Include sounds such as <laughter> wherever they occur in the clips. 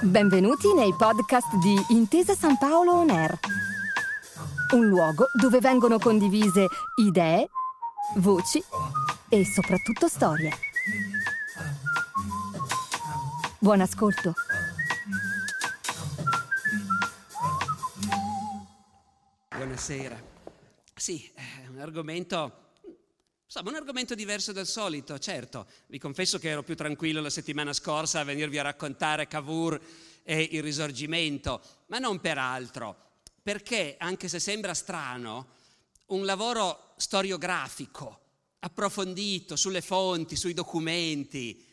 Benvenuti nei podcast di Intesa San Paolo On Air, un luogo dove vengono condivise idee, voci e soprattutto storie. Buon ascolto. Buonasera. Sì, è un argomento Insomma, un argomento diverso dal solito, certo. Vi confesso che ero più tranquillo la settimana scorsa a venirvi a raccontare Cavour e il risorgimento, ma non per altro, perché, anche se sembra strano, un lavoro storiografico, approfondito sulle fonti, sui documenti,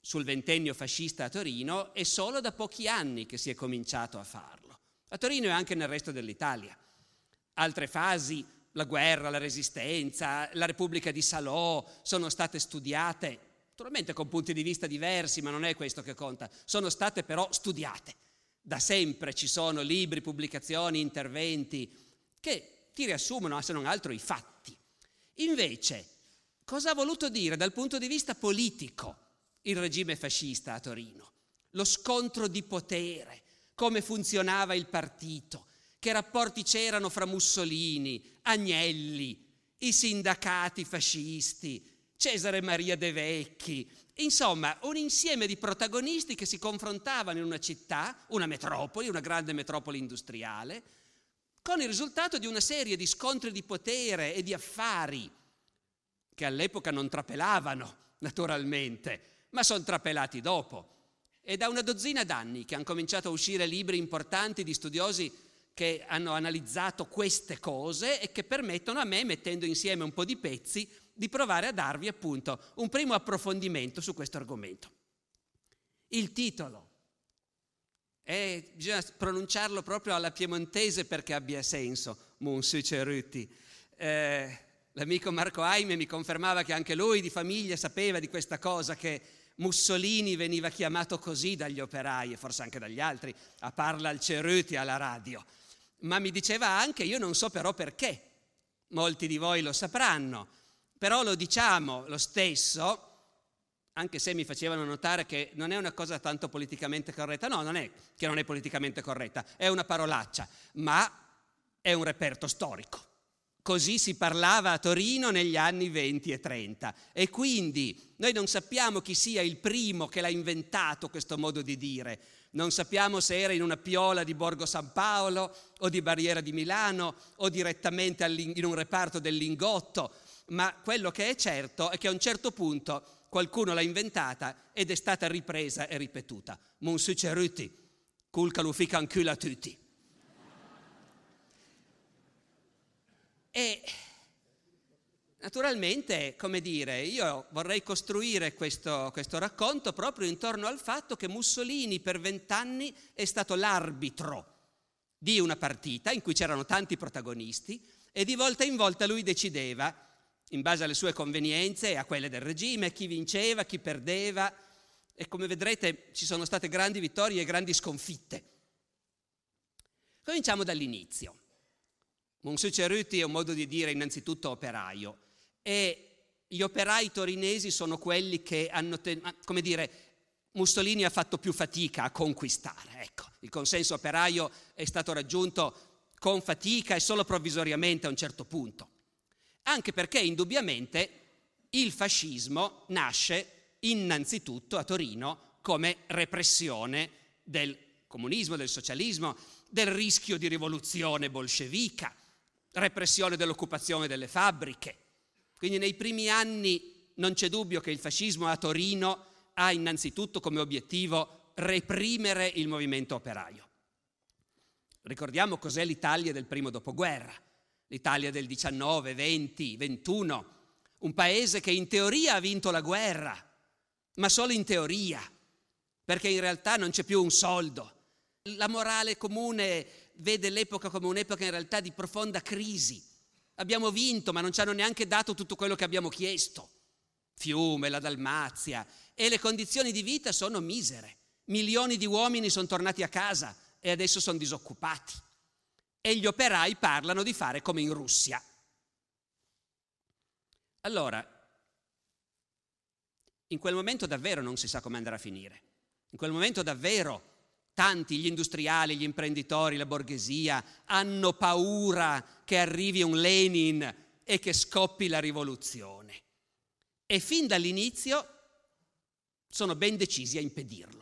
sul ventennio fascista a Torino, è solo da pochi anni che si è cominciato a farlo. A Torino e anche nel resto dell'Italia. Altre fasi la guerra, la resistenza, la Repubblica di Salò sono state studiate, naturalmente con punti di vista diversi, ma non è questo che conta, sono state però studiate. Da sempre ci sono libri, pubblicazioni, interventi che ti riassumono, se non altro, i fatti. Invece, cosa ha voluto dire dal punto di vista politico il regime fascista a Torino? Lo scontro di potere, come funzionava il partito, che rapporti c'erano fra Mussolini, Agnelli, i sindacati fascisti, Cesare Maria De Vecchi, insomma un insieme di protagonisti che si confrontavano in una città, una metropoli, una grande metropoli industriale, con il risultato di una serie di scontri di potere e di affari che all'epoca non trapelavano, naturalmente, ma sono trapelati dopo. È da una dozzina d'anni che hanno cominciato a uscire libri importanti di studiosi che hanno analizzato queste cose e che permettono a me, mettendo insieme un po' di pezzi, di provare a darvi appunto un primo approfondimento su questo argomento. Il titolo. E bisogna pronunciarlo proprio alla piemontese perché abbia senso, Monsieur Ceruti. Eh, l'amico Marco Aime mi confermava che anche lui di famiglia sapeva di questa cosa, che Mussolini veniva chiamato così dagli operai e forse anche dagli altri, a parla al Ceruti alla radio ma mi diceva anche, io non so però perché, molti di voi lo sapranno, però lo diciamo lo stesso, anche se mi facevano notare che non è una cosa tanto politicamente corretta, no, non è che non è politicamente corretta, è una parolaccia, ma è un reperto storico. Così si parlava a Torino negli anni 20 e 30 e quindi noi non sappiamo chi sia il primo che l'ha inventato questo modo di dire, non sappiamo se era in una piola di Borgo San Paolo o di Barriera di Milano o direttamente in un reparto del Lingotto, ma quello che è certo è che a un certo punto qualcuno l'ha inventata ed è stata ripresa e ripetuta. Mon suceruti, culca lo fica a tutti. E Naturalmente, come dire, io vorrei costruire questo, questo, racconto proprio intorno al fatto che Mussolini per vent'anni è stato l'arbitro di una partita in cui c'erano tanti protagonisti e di volta in volta lui decideva, in base alle sue convenienze e a quelle del regime, chi vinceva, chi perdeva e come vedrete ci sono state grandi vittorie e grandi sconfitte. Cominciamo dall'inizio. Monsieur Ceruti è un modo di dire innanzitutto operaio e gli operai torinesi sono quelli che hanno, come dire, Mussolini ha fatto più fatica a conquistare. Ecco, il consenso operaio è stato raggiunto con fatica e solo provvisoriamente a un certo punto. Anche perché indubbiamente il fascismo nasce innanzitutto a Torino come repressione del comunismo, del socialismo, del rischio di rivoluzione bolscevica, repressione dell'occupazione delle fabbriche. Quindi nei primi anni non c'è dubbio che il fascismo a Torino ha innanzitutto come obiettivo reprimere il movimento operaio. Ricordiamo cos'è l'Italia del primo dopoguerra, l'Italia del 19, 20, 21, un paese che in teoria ha vinto la guerra, ma solo in teoria, perché in realtà non c'è più un soldo. La morale comune vede l'epoca come un'epoca in realtà di profonda crisi Abbiamo vinto, ma non ci hanno neanche dato tutto quello che abbiamo chiesto. Fiume, la Dalmazia. E le condizioni di vita sono misere. Milioni di uomini sono tornati a casa e adesso sono disoccupati. E gli operai parlano di fare come in Russia. Allora, in quel momento davvero non si sa come andrà a finire. In quel momento davvero Tanti, gli industriali, gli imprenditori, la borghesia, hanno paura che arrivi un Lenin e che scoppi la rivoluzione. E fin dall'inizio sono ben decisi a impedirlo.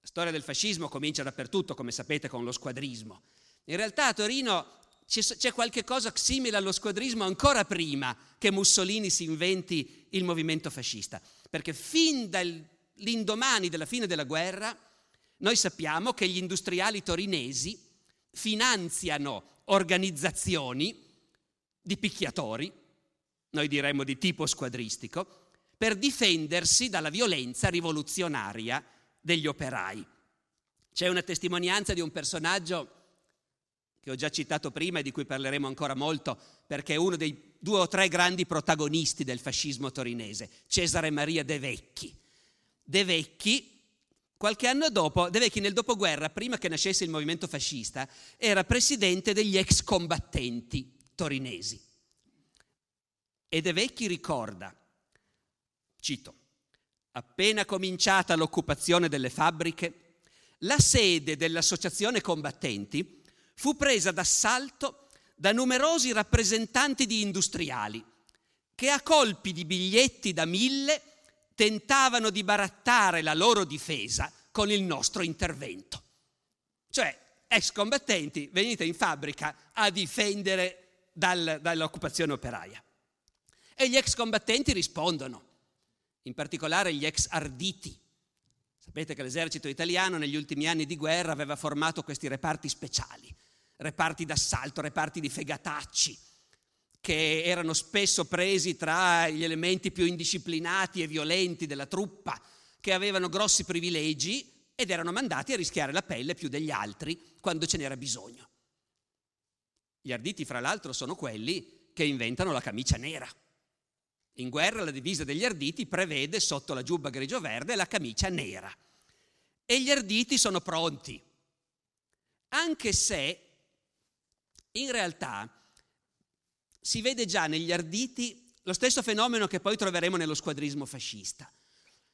La storia del fascismo comincia dappertutto, come sapete, con lo squadrismo. In realtà a Torino c'è qualche cosa simile allo squadrismo ancora prima che Mussolini si inventi il movimento fascista, perché fin dall'indomani della fine della guerra noi sappiamo che gli industriali torinesi finanziano organizzazioni di picchiatori, noi diremmo di tipo squadristico, per difendersi dalla violenza rivoluzionaria degli operai. C'è una testimonianza di un personaggio che ho già citato prima e di cui parleremo ancora molto, perché è uno dei due o tre grandi protagonisti del fascismo torinese, Cesare Maria De Vecchi. De Vecchi Qualche anno dopo, De Vecchi nel dopoguerra, prima che nascesse il movimento fascista, era presidente degli ex combattenti torinesi. E De Vecchi ricorda, cito, appena cominciata l'occupazione delle fabbriche, la sede dell'associazione combattenti fu presa d'assalto da numerosi rappresentanti di industriali che a colpi di biglietti da mille tentavano di barattare la loro difesa con il nostro intervento. Cioè, ex combattenti, venite in fabbrica a difendere dal, dall'occupazione operaia. E gli ex combattenti rispondono, in particolare gli ex arditi. Sapete che l'esercito italiano negli ultimi anni di guerra aveva formato questi reparti speciali, reparti d'assalto, reparti di fegatacci, che erano spesso presi tra gli elementi più indisciplinati e violenti della truppa, che avevano grossi privilegi ed erano mandati a rischiare la pelle più degli altri quando ce n'era bisogno. Gli arditi, fra l'altro, sono quelli che inventano la camicia nera. In guerra la divisa degli arditi prevede sotto la giubba grigio-verde la camicia nera. E gli arditi sono pronti, anche se in realtà si vede già negli arditi lo stesso fenomeno che poi troveremo nello squadrismo fascista.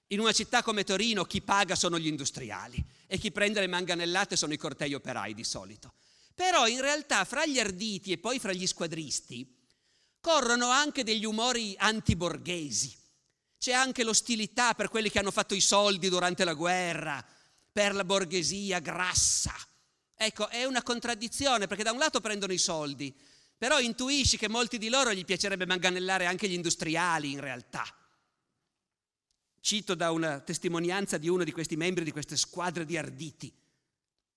In una città come Torino chi paga sono gli industriali e chi prende le manganellate sono i cortei operai di solito. Però in realtà fra gli arditi e poi fra gli squadristi corrono anche degli umori antiborghesi. C'è anche l'ostilità per quelli che hanno fatto i soldi durante la guerra, per la borghesia grassa. Ecco, è una contraddizione perché da un lato prendono i soldi, però intuisci che molti di loro gli piacerebbe manganellare anche gli industriali in realtà. Cito da una testimonianza di uno di questi membri di queste squadre di arditi,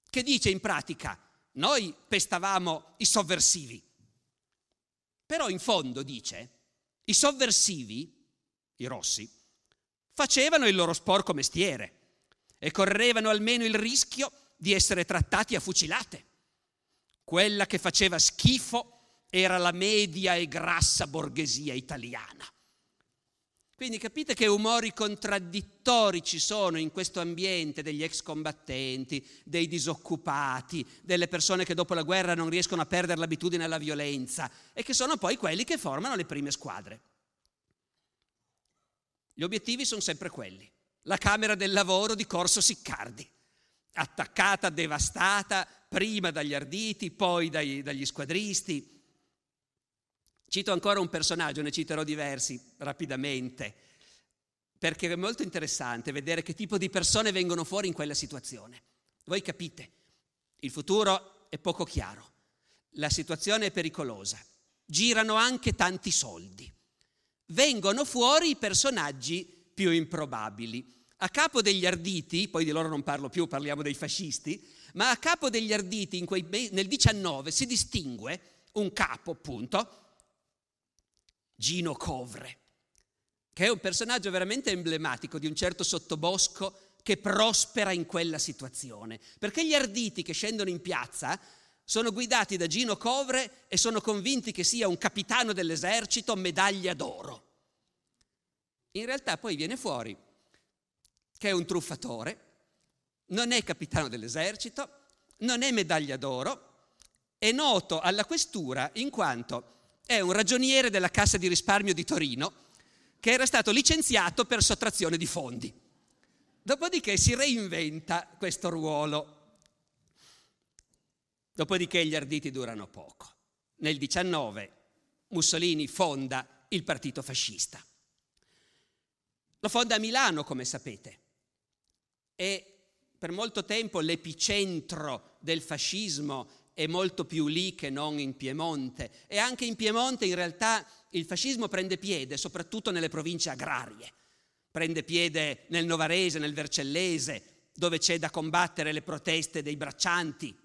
che dice in pratica, noi pestavamo i sovversivi, però in fondo dice, i sovversivi, i rossi, facevano il loro sporco mestiere e correvano almeno il rischio di essere trattati a fucilate. Quella che faceva schifo era la media e grassa borghesia italiana. Quindi capite che umori contraddittori ci sono in questo ambiente degli ex combattenti, dei disoccupati, delle persone che dopo la guerra non riescono a perdere l'abitudine alla violenza e che sono poi quelli che formano le prime squadre. Gli obiettivi sono sempre quelli. La Camera del Lavoro di Corso Siccardi, attaccata, devastata, prima dagli arditi, poi dai, dagli squadristi, Cito ancora un personaggio, ne citerò diversi rapidamente, perché è molto interessante vedere che tipo di persone vengono fuori in quella situazione. Voi capite, il futuro è poco chiaro, la situazione è pericolosa, girano anche tanti soldi. Vengono fuori i personaggi più improbabili. A capo degli arditi, poi di loro non parlo più, parliamo dei fascisti, ma a capo degli arditi quei, nel 19 si distingue un capo, appunto, Gino Covre, che è un personaggio veramente emblematico di un certo sottobosco che prospera in quella situazione, perché gli arditi che scendono in piazza sono guidati da Gino Covre e sono convinti che sia un capitano dell'esercito medaglia d'oro. In realtà poi viene fuori che è un truffatore, non è capitano dell'esercito, non è medaglia d'oro, è noto alla questura in quanto è un ragioniere della Cassa di risparmio di Torino che era stato licenziato per sottrazione di fondi. Dopodiché si reinventa questo ruolo. Dopodiché gli arditi durano poco. Nel 19 Mussolini fonda il partito fascista. Lo fonda a Milano, come sapete, e per molto tempo l'epicentro del fascismo è molto più lì che non in Piemonte e anche in Piemonte in realtà il fascismo prende piede soprattutto nelle province agrarie, prende piede nel Novarese, nel Vercellese, dove c'è da combattere le proteste dei braccianti.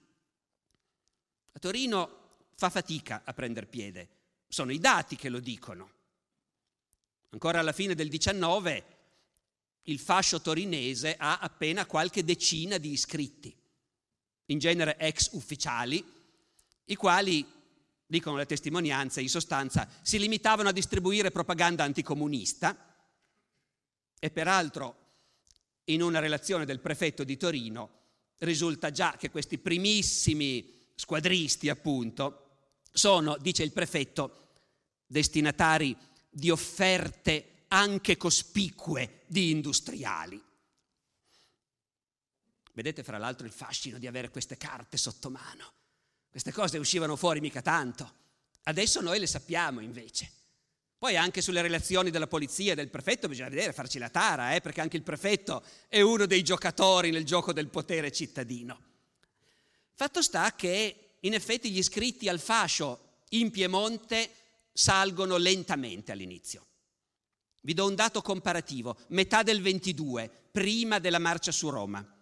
A Torino fa fatica a prendere piede, sono i dati che lo dicono. Ancora alla fine del 19 il fascio torinese ha appena qualche decina di iscritti, in genere ex ufficiali, i quali, dicono le testimonianze, in sostanza si limitavano a distribuire propaganda anticomunista e peraltro in una relazione del prefetto di Torino risulta già che questi primissimi squadristi, appunto, sono, dice il prefetto, destinatari di offerte anche cospicue di industriali. Vedete fra l'altro il fascino di avere queste carte sotto mano. Queste cose uscivano fuori mica tanto. Adesso noi le sappiamo invece. Poi anche sulle relazioni della polizia e del prefetto bisogna vedere, farci la tara, eh, perché anche il prefetto è uno dei giocatori nel gioco del potere cittadino. Fatto sta che in effetti gli iscritti al fascio in Piemonte salgono lentamente all'inizio. Vi do un dato comparativo, metà del 22, prima della marcia su Roma.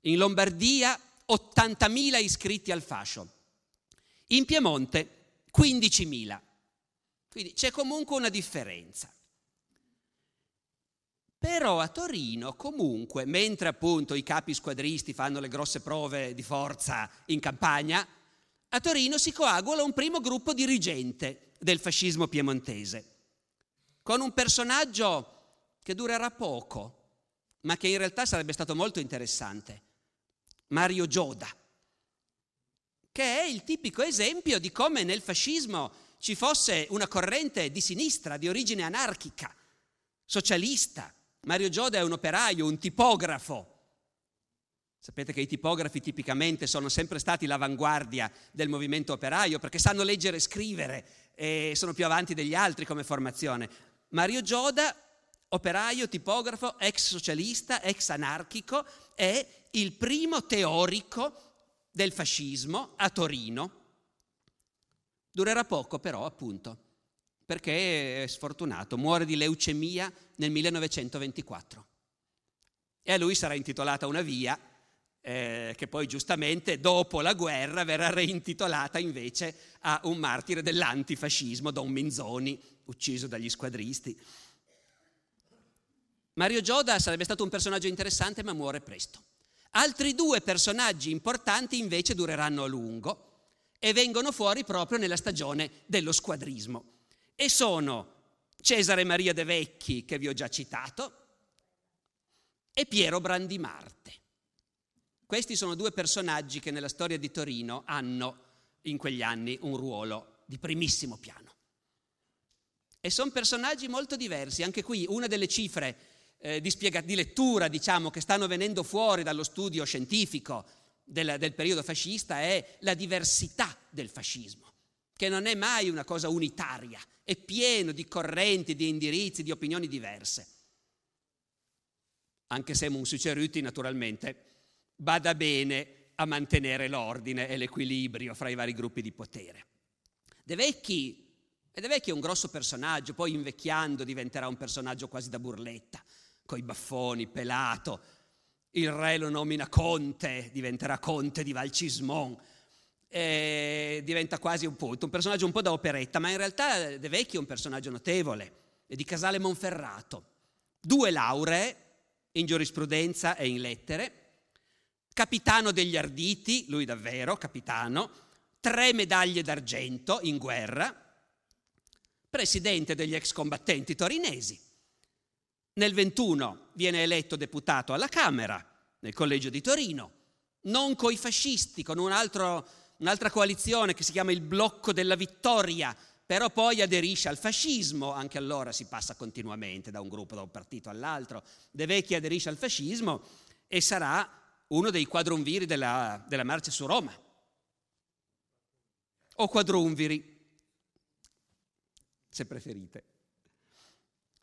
In Lombardia 80.000 iscritti al fascio, in Piemonte 15.000. Quindi c'è comunque una differenza. Però a Torino comunque, mentre appunto i capi squadristi fanno le grosse prove di forza in campagna, a Torino si coagula un primo gruppo dirigente del fascismo piemontese, con un personaggio che durerà poco, ma che in realtà sarebbe stato molto interessante, Mario Gioda, che è il tipico esempio di come nel fascismo ci fosse una corrente di sinistra, di origine anarchica, socialista. Mario Gioda è un operaio, un tipografo, Sapete che i tipografi tipicamente sono sempre stati l'avanguardia del movimento operaio perché sanno leggere e scrivere e sono più avanti degli altri come formazione. Mario Gioda, operaio, tipografo, ex socialista, ex anarchico, è il primo teorico del fascismo a Torino. Durerà poco però, appunto, perché è sfortunato, muore di leucemia nel 1924. E a lui sarà intitolata una via eh, che poi giustamente dopo la guerra verrà reintitolata invece a un martire dell'antifascismo, Don Minzoni, ucciso dagli squadristi. Mario Gioda sarebbe stato un personaggio interessante ma muore presto. Altri due personaggi importanti invece dureranno a lungo e vengono fuori proprio nella stagione dello squadrismo. E sono Cesare Maria De Vecchi, che vi ho già citato, e Piero Brandimarte. Questi sono due personaggi che nella storia di Torino hanno in quegli anni un ruolo di primissimo piano. E sono personaggi molto diversi. Anche qui una delle cifre eh, di, spiega- di, lettura, diciamo, che stanno venendo fuori dallo studio scientifico del, del periodo fascista è la diversità del fascismo, che non è mai una cosa unitaria, è pieno di correnti, di indirizzi, di opinioni diverse. Anche se Monsuceruti, naturalmente, bada bene a mantenere l'ordine e l'equilibrio fra i vari gruppi di potere. De Vecchi, De Vecchi è un grosso personaggio, poi invecchiando diventerà un personaggio quasi da burletta, coi baffoni, pelato. Il re lo nomina conte, diventerà conte di Valcismon. E diventa quasi un, punto, un personaggio un po' da operetta, ma in realtà De Vecchi è un personaggio notevole, è di Casale Monferrato. Due lauree in giurisprudenza e in lettere, capitano degli arditi, lui davvero, capitano, tre medaglie d'argento in guerra, presidente degli ex combattenti torinesi. Nel 21 viene eletto deputato alla Camera, nel collegio di Torino, non coi fascisti, con un altro, un'altra coalizione che si chiama il Blocco della Vittoria, però poi aderisce al fascismo, anche allora si passa continuamente da un gruppo, da un partito all'altro. De Vecchi aderisce al fascismo e sarà uno dei quadrumviri della, della marcia su Roma. O quadrumviri, se preferite.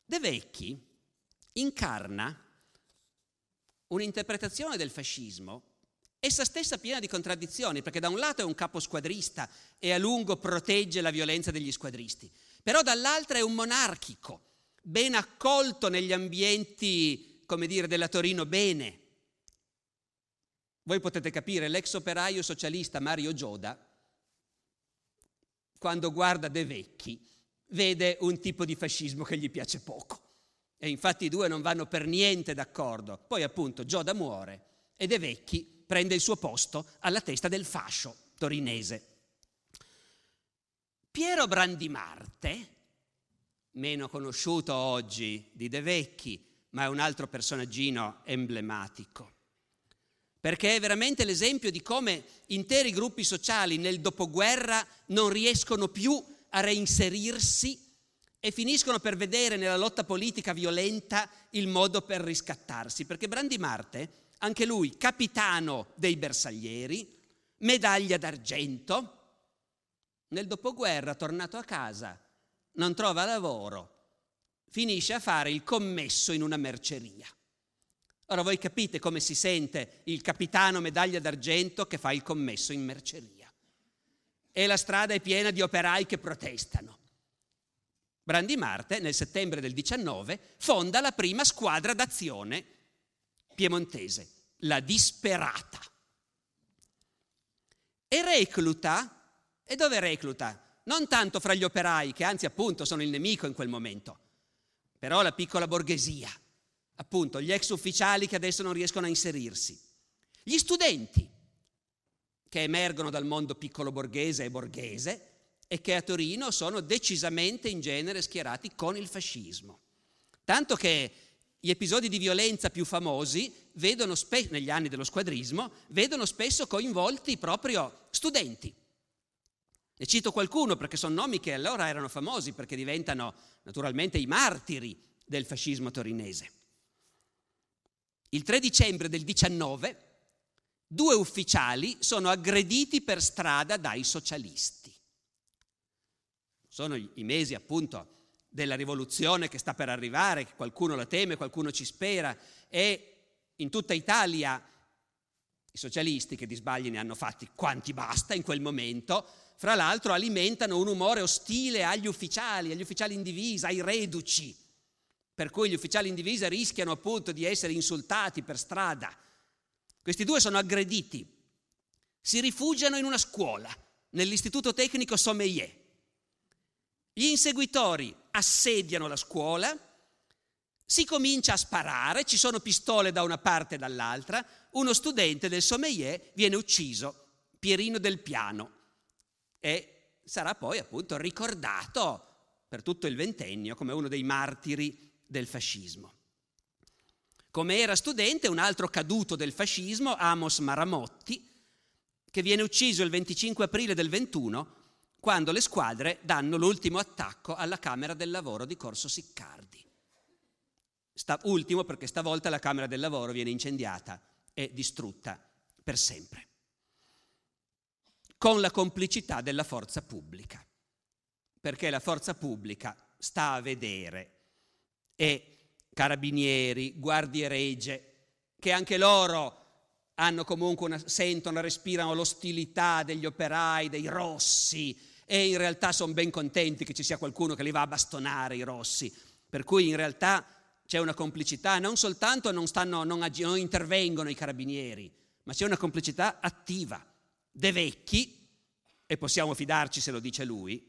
De Vecchi incarna un'interpretazione del fascismo essa stessa piena di contraddizioni, perché da un lato è un capo squadrista e a lungo protegge la violenza degli squadristi, però dall'altro è un monarchico, ben accolto negli ambienti, come dire, della Torino bene. Voi potete capire, l'ex operaio socialista Mario Gioda, quando guarda De Vecchi, vede un tipo di fascismo che gli piace poco. E infatti i due non vanno per niente d'accordo. Poi appunto Gioda muore e De Vecchi prende il suo posto alla testa del fascio torinese. Piero Brandimarte, meno conosciuto oggi di De Vecchi, ma è un altro personaggino emblematico, perché è veramente l'esempio di come interi gruppi sociali nel dopoguerra non riescono più a reinserirsi e finiscono per vedere nella lotta politica violenta il modo per riscattarsi, perché Brandimarte anche lui capitano dei bersaglieri, medaglia d'argento. Nel dopoguerra, tornato a casa, non trova lavoro, finisce a fare il commesso in una merceria. Ora voi capite come si sente il capitano medaglia d'argento che fa il commesso in merceria. E la strada è piena di operai che protestano. Brandi Marte, nel settembre del 19, fonda la prima squadra d'azione piemontese, la disperata. E recluta, e dove recluta? Non tanto fra gli operai, che anzi appunto sono il nemico in quel momento, però la piccola borghesia, appunto gli ex ufficiali che adesso non riescono a inserirsi, gli studenti che emergono dal mondo piccolo borghese e borghese e che a Torino sono decisamente in genere schierati con il fascismo. Tanto che gli episodi di violenza più famosi spe- negli anni dello squadrismo vedono spesso coinvolti proprio studenti. Ne cito qualcuno perché sono nomi che allora erano famosi perché diventano naturalmente i martiri del fascismo torinese. Il 3 dicembre del 19 due ufficiali sono aggrediti per strada dai socialisti. Sono i mesi appunto della rivoluzione che sta per arrivare, qualcuno la teme, qualcuno ci spera, e in tutta Italia i socialisti, che di sbagli ne hanno fatti quanti basta in quel momento, fra l'altro alimentano un umore ostile agli ufficiali, agli ufficiali in divisa, ai reduci, per cui gli ufficiali in divisa rischiano appunto di essere insultati per strada. Questi due sono aggrediti, si rifugiano in una scuola, nell'istituto tecnico Sommelier. Gli inseguitori assediano la scuola, si comincia a sparare, ci sono pistole da una parte e dall'altra, uno studente del sommelier viene ucciso, Pierino del Piano, e sarà poi appunto ricordato per tutto il ventennio come uno dei martiri del fascismo. Come era studente un altro caduto del fascismo, Amos Maramotti, che viene ucciso il 25 aprile del 21 quando le squadre danno l'ultimo attacco alla Camera del Lavoro di Corso Siccardi. Sta, ultimo perché stavolta la Camera del Lavoro viene incendiata e distrutta per sempre, con la complicità della forza pubblica, perché la forza pubblica sta a vedere e carabinieri, guardie regie, che anche loro hanno comunque una, sentono, respirano l'ostilità degli operai, dei rossi, e in realtà sono ben contenti che ci sia qualcuno che li va a bastonare i rossi, per cui in realtà c'è una complicità, non soltanto non, stanno, non, ag- non intervengono i carabinieri, ma c'è una complicità attiva. De Vecchi, e possiamo fidarci se lo dice lui,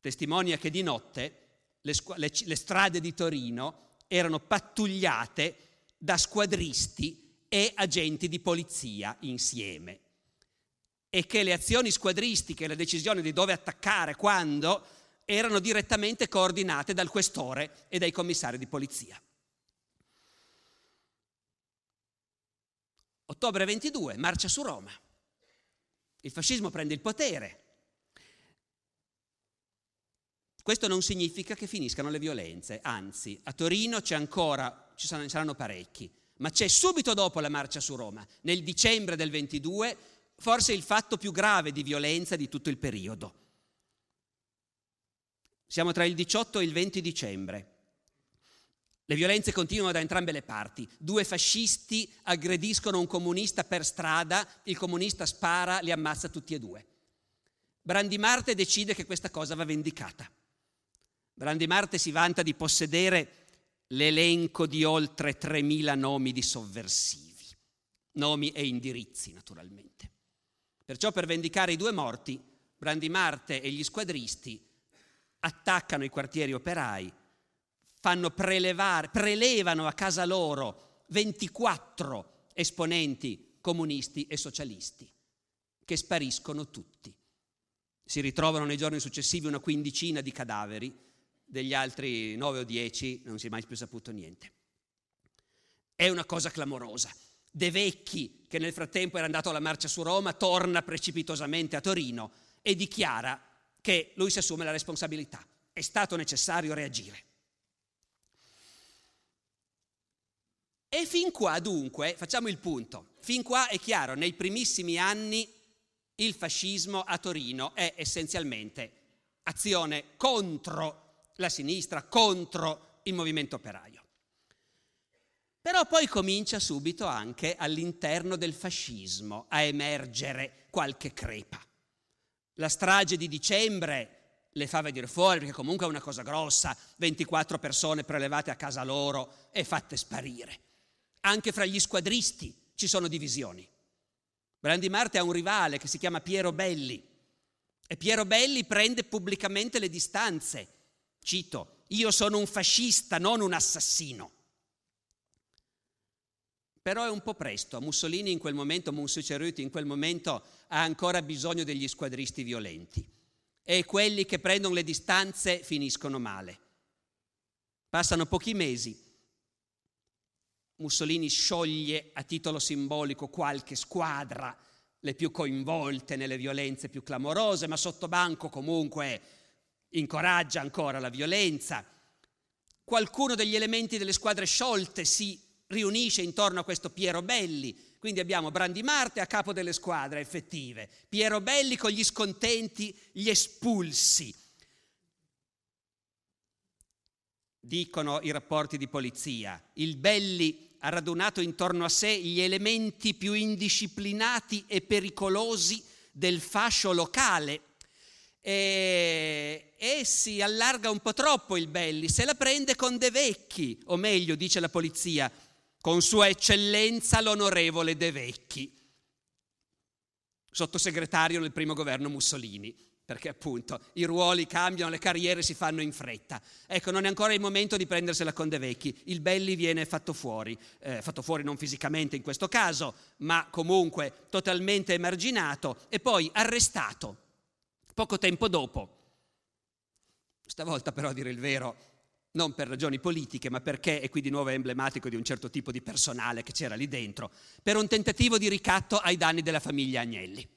testimonia che di notte le, squ- le, le strade di Torino erano pattugliate da squadristi e agenti di polizia insieme e che le azioni squadristiche, le decisioni di dove attaccare, quando, erano direttamente coordinate dal questore e dai commissari di polizia. Ottobre 22, marcia su Roma. Il fascismo prende il potere. Questo non significa che finiscano le violenze, anzi, a Torino c'è ancora, ci saranno parecchi, ma c'è subito dopo la marcia su Roma, nel dicembre del 22, forse il fatto più grave di violenza di tutto il periodo. Siamo tra il 18 e il 20 dicembre. Le violenze continuano da entrambe le parti. Due fascisti aggrediscono un comunista per strada, il comunista spara, li ammazza tutti e due. Brandimarte decide che questa cosa va vendicata. Brandimarte si vanta di possedere l'elenco di oltre 3.000 nomi di sovversivi, nomi e indirizzi naturalmente. Perciò per vendicare i due morti, Brandimarte e gli squadristi attaccano i quartieri operai, fanno prelevare, prelevano a casa loro 24 esponenti comunisti e socialisti, che spariscono tutti. Si ritrovano nei giorni successivi una quindicina di cadaveri, degli altri nove o dieci non si è mai più saputo niente. È una cosa clamorosa. De Vecchi, che nel frattempo era andato alla marcia su Roma, torna precipitosamente a Torino e dichiara che lui si assume la responsabilità. È stato necessario reagire. E fin qua dunque, facciamo il punto, fin qua è chiaro, nei primissimi anni il fascismo a Torino è essenzialmente azione contro la sinistra contro il movimento operaio. Però poi comincia subito anche all'interno del fascismo a emergere qualche crepa. La strage di dicembre le fa venire fuori perché comunque è una cosa grossa, 24 persone prelevate a casa loro e fatte sparire. Anche fra gli squadristi ci sono divisioni. Brandi Marte ha un rivale che si chiama Piero Belli e Piero Belli prende pubblicamente le distanze Cito, io sono un fascista, non un assassino. Però è un po' presto, Mussolini in quel momento, Monsuceruti in quel momento ha ancora bisogno degli squadristi violenti e quelli che prendono le distanze finiscono male. Passano pochi mesi, Mussolini scioglie a titolo simbolico qualche squadra, le più coinvolte nelle violenze più clamorose, ma sotto banco comunque incoraggia ancora la violenza. Qualcuno degli elementi delle squadre sciolte si riunisce intorno a questo Piero Belli, quindi abbiamo Brandi Marte a capo delle squadre effettive, Piero Belli con gli scontenti, gli espulsi. Dicono i rapporti di polizia. Il Belli ha radunato intorno a sé gli elementi più indisciplinati e pericolosi del fascio locale e, e, si allarga un po' troppo il Belli, se la prende con De Vecchi, o meglio, dice la polizia, con Sua Eccellenza l'onorevole De Vecchi, sottosegretario nel primo governo Mussolini, perché appunto i ruoli cambiano, le carriere si fanno in fretta. Ecco, non è ancora il momento di prendersela con De Vecchi, il Belli viene fatto fuori, eh, fatto fuori non fisicamente in questo caso, ma comunque totalmente emarginato e poi arrestato Poco tempo dopo, stavolta però a dire il vero, non per ragioni politiche, ma perché, e qui di nuovo è emblematico di un certo tipo di personale che c'era lì dentro, per un tentativo di ricatto ai danni della famiglia Agnelli.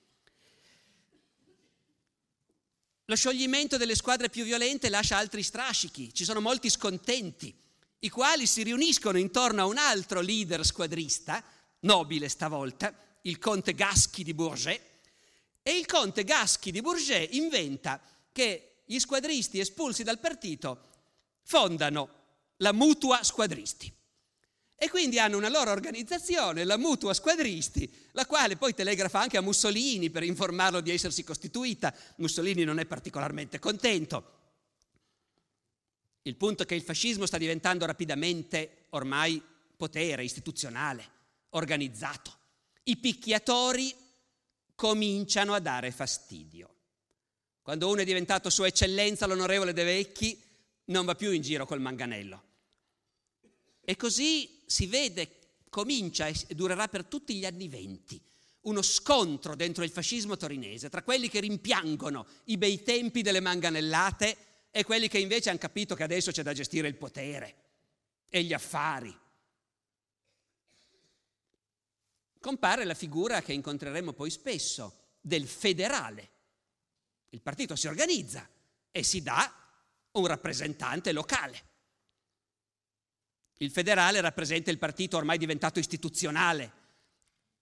Lo scioglimento delle squadre più violente lascia altri strascichi, ci sono molti scontenti, i quali si riuniscono intorno a un altro leader squadrista, nobile stavolta, il conte Gaschi di Bourget, e il conte Gaschi di Bourget inventa che gli squadristi espulsi dal partito fondano la Mutua Squadristi. E quindi hanno una loro organizzazione, la Mutua Squadristi, la quale poi telegrafa anche a Mussolini per informarlo di essersi costituita. Mussolini non è particolarmente contento. Il punto è che il fascismo sta diventando rapidamente ormai potere istituzionale, organizzato. I picchiatori cominciano a dare fastidio. Quando uno è diventato Sua Eccellenza l'onorevole De Vecchi, non va più in giro col manganello. E così si vede, comincia e durerà per tutti gli anni venti, uno scontro dentro il fascismo torinese tra quelli che rimpiangono i bei tempi delle manganellate e quelli che invece hanno capito che adesso c'è da gestire il potere e gli affari compare la figura che incontreremo poi spesso del federale. Il partito si organizza e si dà un rappresentante locale. Il federale rappresenta il partito ormai diventato istituzionale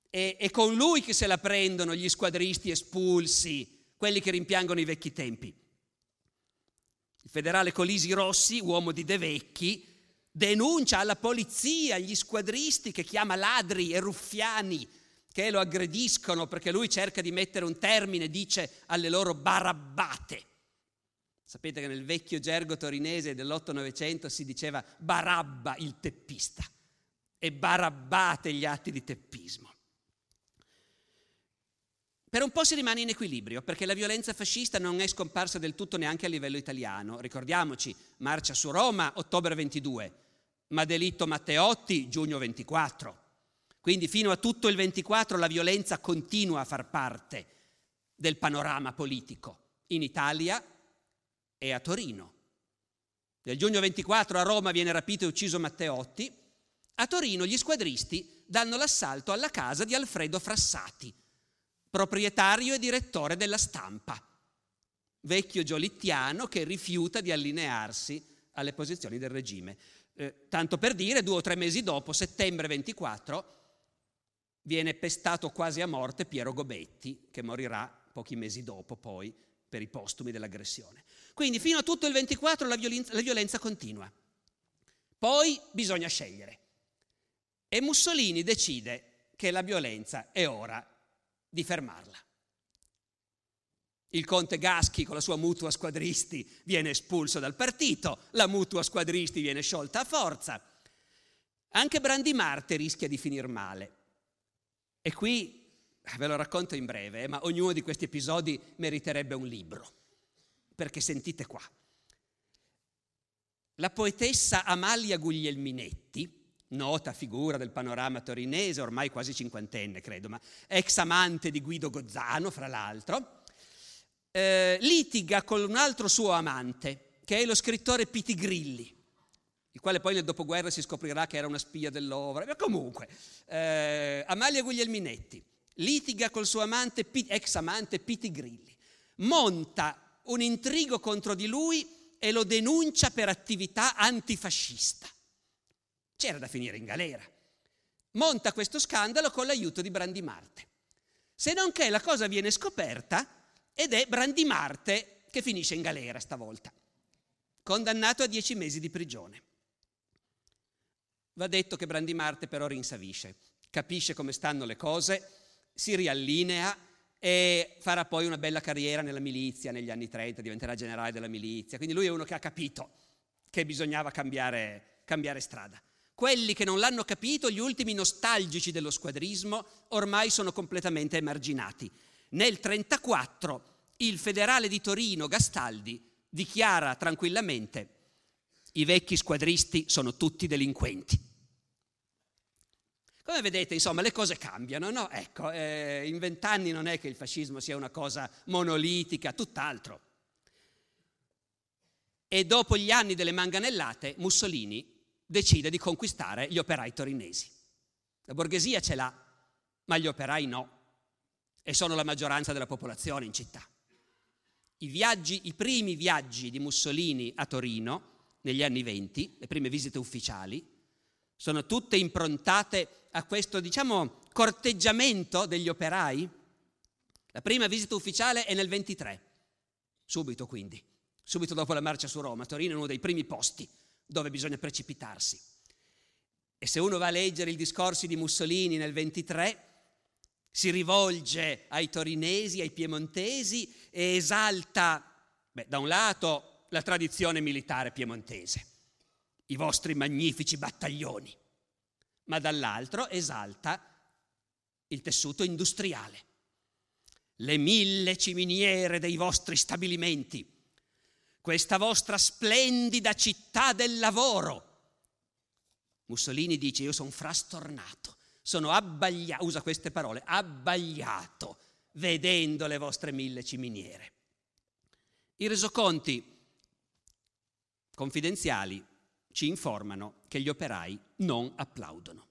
e con lui che se la prendono gli squadristi espulsi, quelli che rimpiangono i vecchi tempi. Il federale Colisi Rossi, uomo di De Vecchi, denuncia alla polizia gli squadristi che chiama ladri e ruffiani che lo aggrediscono perché lui cerca di mettere un termine, dice, alle loro barabbate. Sapete che nel vecchio gergo torinese dell'8-900 si diceva barabba il teppista e barabbate gli atti di teppismo. Per un po' si rimane in equilibrio perché la violenza fascista non è scomparsa del tutto neanche a livello italiano. Ricordiamoci, marcia su Roma, ottobre 22, ma delitto Matteotti, giugno 24. Quindi fino a tutto il 24 la violenza continua a far parte del panorama politico in Italia e a Torino. Nel giugno 24 a Roma viene rapito e ucciso Matteotti, a Torino gli squadristi danno l'assalto alla casa di Alfredo Frassati, proprietario e direttore della stampa, vecchio giolittiano che rifiuta di allinearsi alle posizioni del regime. Eh, tanto per dire, due o tre mesi dopo, settembre 24, viene pestato quasi a morte Piero Gobetti, che morirà pochi mesi dopo poi per i postumi dell'aggressione. Quindi fino a tutto il 24 la violenza, la violenza continua. Poi bisogna scegliere. E Mussolini decide che la violenza è ora di fermarla. Il conte Gaschi con la sua mutua squadristi viene espulso dal partito, la mutua squadristi viene sciolta a forza. Anche Brandi Marte rischia di finire male. E qui ve lo racconto in breve, eh, ma ognuno di questi episodi meriterebbe un libro, perché sentite qua. La poetessa Amalia Guglielminetti, nota figura del panorama torinese, ormai quasi cinquantenne credo, ma ex amante di Guido Gozzano, fra l'altro, eh, litiga con un altro suo amante, che è lo scrittore Piti Grilli, il quale poi nel dopoguerra si scoprirà che era una spia dell'opera. Ma comunque, eh, Amalia Guglielminetti litiga col suo amante, ex amante Piti Grilli, monta un intrigo contro di lui e lo denuncia per attività antifascista. C'era da finire in galera. Monta questo scandalo con l'aiuto di Brandimarte. Se non che la cosa viene scoperta ed è Brandimarte che finisce in galera stavolta, condannato a dieci mesi di prigione. Va detto che Brandimarte però rinsavisce, capisce come stanno le cose, si riallinea e farà poi una bella carriera nella milizia negli anni 30, diventerà generale della milizia. Quindi lui è uno che ha capito che bisognava cambiare, cambiare strada. Quelli che non l'hanno capito, gli ultimi nostalgici dello squadrismo, ormai sono completamente emarginati. Nel 1934 il federale di Torino Gastaldi dichiara tranquillamente i vecchi squadristi sono tutti delinquenti. Come vedete, insomma, le cose cambiano, no? Ecco, eh, in vent'anni non è che il fascismo sia una cosa monolitica, tutt'altro. E dopo gli anni delle manganellate, Mussolini decide di conquistare gli operai torinesi. La borghesia ce l'ha, ma gli operai no, e sono la maggioranza della popolazione in città. I, viaggi, I primi viaggi di Mussolini a Torino negli anni venti, le prime visite ufficiali, sono tutte improntate a questo, diciamo, corteggiamento degli operai. La prima visita ufficiale è nel 23, subito quindi, subito dopo la marcia su Roma. Torino è uno dei primi posti dove bisogna precipitarsi. E se uno va a leggere i discorsi di Mussolini nel 23, si rivolge ai torinesi, ai piemontesi e esalta, beh, da un lato, la tradizione militare piemontese, i vostri magnifici battaglioni, ma dall'altro esalta il tessuto industriale, le mille ciminiere dei vostri stabilimenti, questa vostra splendida città del lavoro. Mussolini dice io sono frastornato, sono abbagliato, usa queste parole, abbagliato vedendo le vostre mille ciminiere. I resoconti confidenziali ci informano che gli operai non applaudono.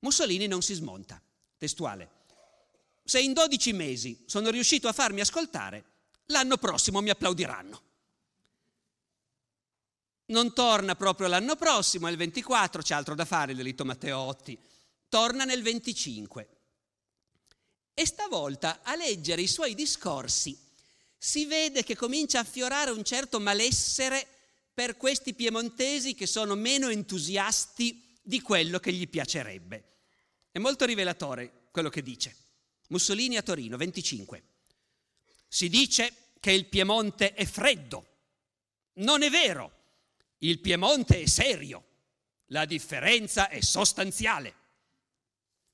Mussolini non si smonta, testuale. Se in 12 mesi sono riuscito a farmi ascoltare, l'anno prossimo mi applaudiranno. non torna proprio l'anno prossimo, è il 24, c'è altro da fare il delitto Matteotti, torna nel 25. E stavolta a leggere i suoi discorsi si vede che comincia a affiorare un certo malessere per questi piemontesi che sono meno entusiasti di quello che gli piacerebbe. È molto rivelatore quello che dice. Mussolini a Torino, 25. Si dice che il Piemonte è freddo. Non è vero. Il Piemonte è serio. La differenza è sostanziale.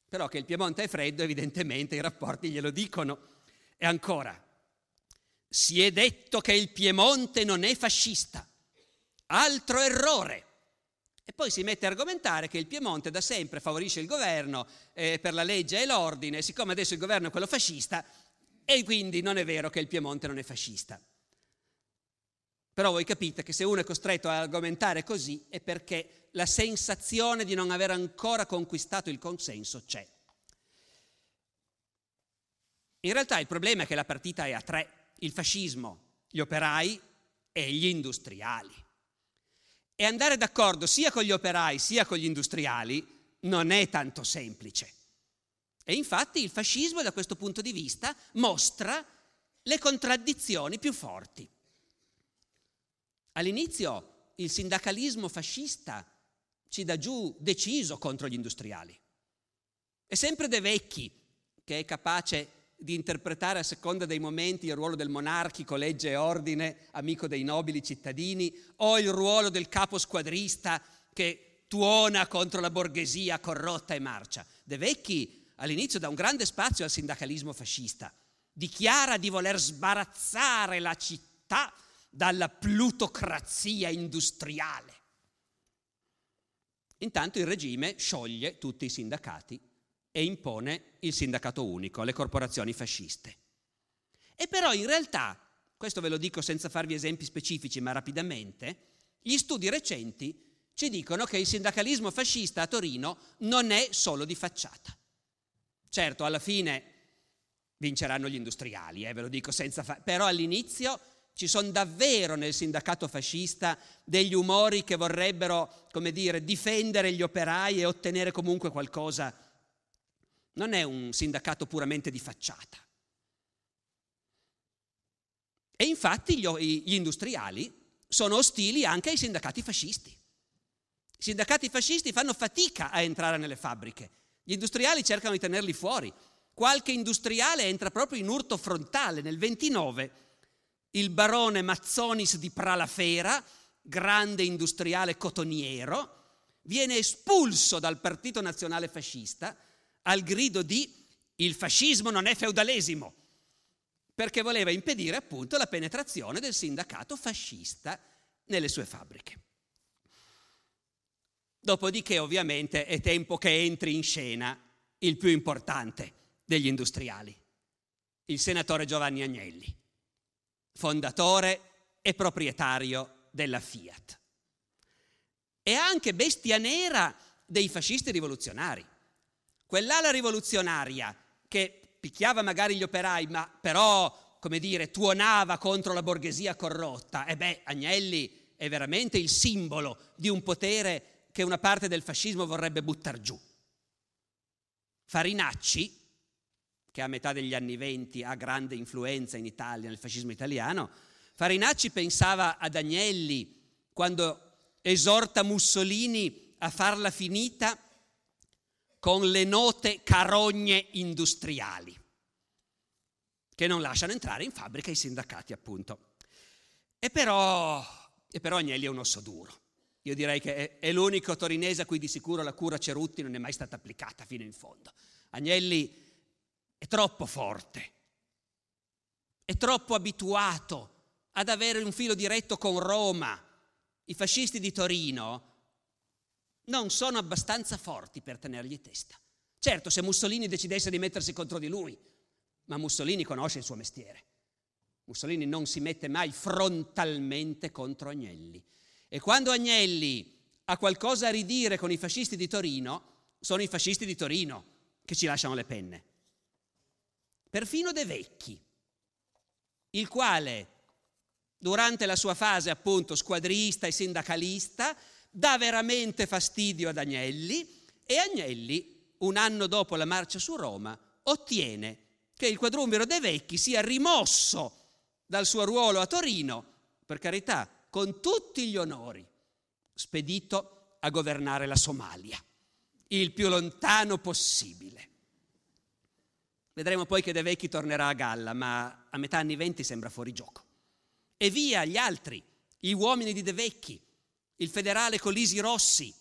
Però che il Piemonte è freddo, evidentemente i rapporti glielo dicono. E ancora, si è detto che il Piemonte non è fascista. Altro errore. E poi si mette a argomentare che il Piemonte da sempre favorisce il governo eh, per la legge e l'ordine, siccome adesso il governo è quello fascista, e quindi non è vero che il Piemonte non è fascista. Però voi capite che se uno è costretto a argomentare così è perché la sensazione di non aver ancora conquistato il consenso c'è. In realtà il problema è che la partita è a tre, il fascismo, gli operai e gli industriali. E andare d'accordo sia con gli operai sia con gli industriali non è tanto semplice. E infatti il fascismo da questo punto di vista mostra le contraddizioni più forti. All'inizio il sindacalismo fascista ci dà giù deciso contro gli industriali. È sempre De Vecchi che è capace di interpretare a seconda dei momenti il ruolo del monarchico, legge e ordine, amico dei nobili cittadini, o il ruolo del capo squadrista che tuona contro la borghesia corrotta e marcia. De Vecchi all'inizio dà un grande spazio al sindacalismo fascista, dichiara di voler sbarazzare la città dalla plutocrazia industriale. Intanto il regime scioglie tutti i sindacati e impone il sindacato unico alle corporazioni fasciste. E però in realtà, questo ve lo dico senza farvi esempi specifici, ma rapidamente, gli studi recenti ci dicono che il sindacalismo fascista a Torino non è solo di facciata. Certo, alla fine vinceranno gli industriali, eh, ve lo dico senza fa- però all'inizio ci sono davvero nel sindacato fascista degli umori che vorrebbero, come dire, difendere gli operai e ottenere comunque qualcosa. Non è un sindacato puramente di facciata. E infatti gli, industriali sono ostili anche ai sindacati fascisti. I sindacati fascisti fanno fatica a entrare nelle fabbriche. Gli industriali cercano di tenerli fuori. Qualche industriale entra proprio in urto frontale. Nel 29 il barone Mazzonis di Pralafera, grande industriale cotoniero, viene espulso dal Partito Nazionale Fascista al grido di il fascismo non è feudalesimo, perché voleva impedire appunto la penetrazione del sindacato fascista nelle sue fabbriche. Dopodiché ovviamente è tempo che entri in scena il più importante degli industriali, il senatore Giovanni Agnelli fondatore e proprietario della Fiat. E anche bestia nera dei fascisti rivoluzionari. Quell'ala rivoluzionaria che picchiava magari gli operai, ma però, come dire, tuonava contro la borghesia corrotta, e beh, Agnelli è veramente il simbolo di un potere che una parte del fascismo vorrebbe buttare giù. Farinacci, che a metà degli anni venti ha grande influenza in Italia, nel fascismo italiano, Farinacci pensava ad Agnelli quando esorta Mussolini a farla finita con le note carogne industriali, che non lasciano entrare in fabbrica i sindacati, appunto. E però, e però Agnelli è un osso duro. Io direi che è, è l'unico torinese a cui di sicuro la cura Cerutti non è mai stata applicata fino in fondo. Agnelli è troppo forte, è troppo abituato ad avere un filo diretto con Roma. I fascisti di Torino non sono abbastanza forti per tenergli testa. Certo, se Mussolini decidesse di mettersi contro di lui, ma Mussolini conosce il suo mestiere. Mussolini non si mette mai frontalmente contro Agnelli. E quando Agnelli ha qualcosa a ridire con i fascisti di Torino, sono i fascisti di Torino che ci lasciano le penne perfino De Vecchi, il quale durante la sua fase appunto squadrista e sindacalista, dà veramente fastidio ad Agnelli e Agnelli, un anno dopo la marcia su Roma, ottiene che il quadrumviro dei vecchi sia rimosso dal suo ruolo a Torino, per carità, con tutti gli onori, spedito a governare la Somalia, il più lontano possibile. Vedremo poi che De Vecchi tornerà a galla, ma a metà anni venti sembra fuori gioco. E via gli altri, gli uomini di De Vecchi, il federale Colisi Rossi,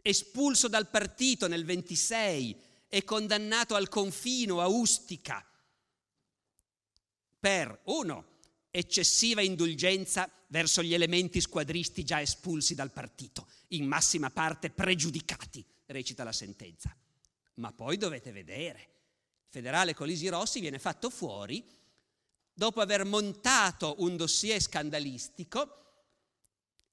espulso dal partito nel 26 e condannato al confino a Ustica per, uno, eccessiva indulgenza verso gli elementi squadristi già espulsi dal partito, in massima parte pregiudicati, recita la sentenza. Ma poi dovete vedere, federale Colisi Rossi viene fatto fuori dopo aver montato un dossier scandalistico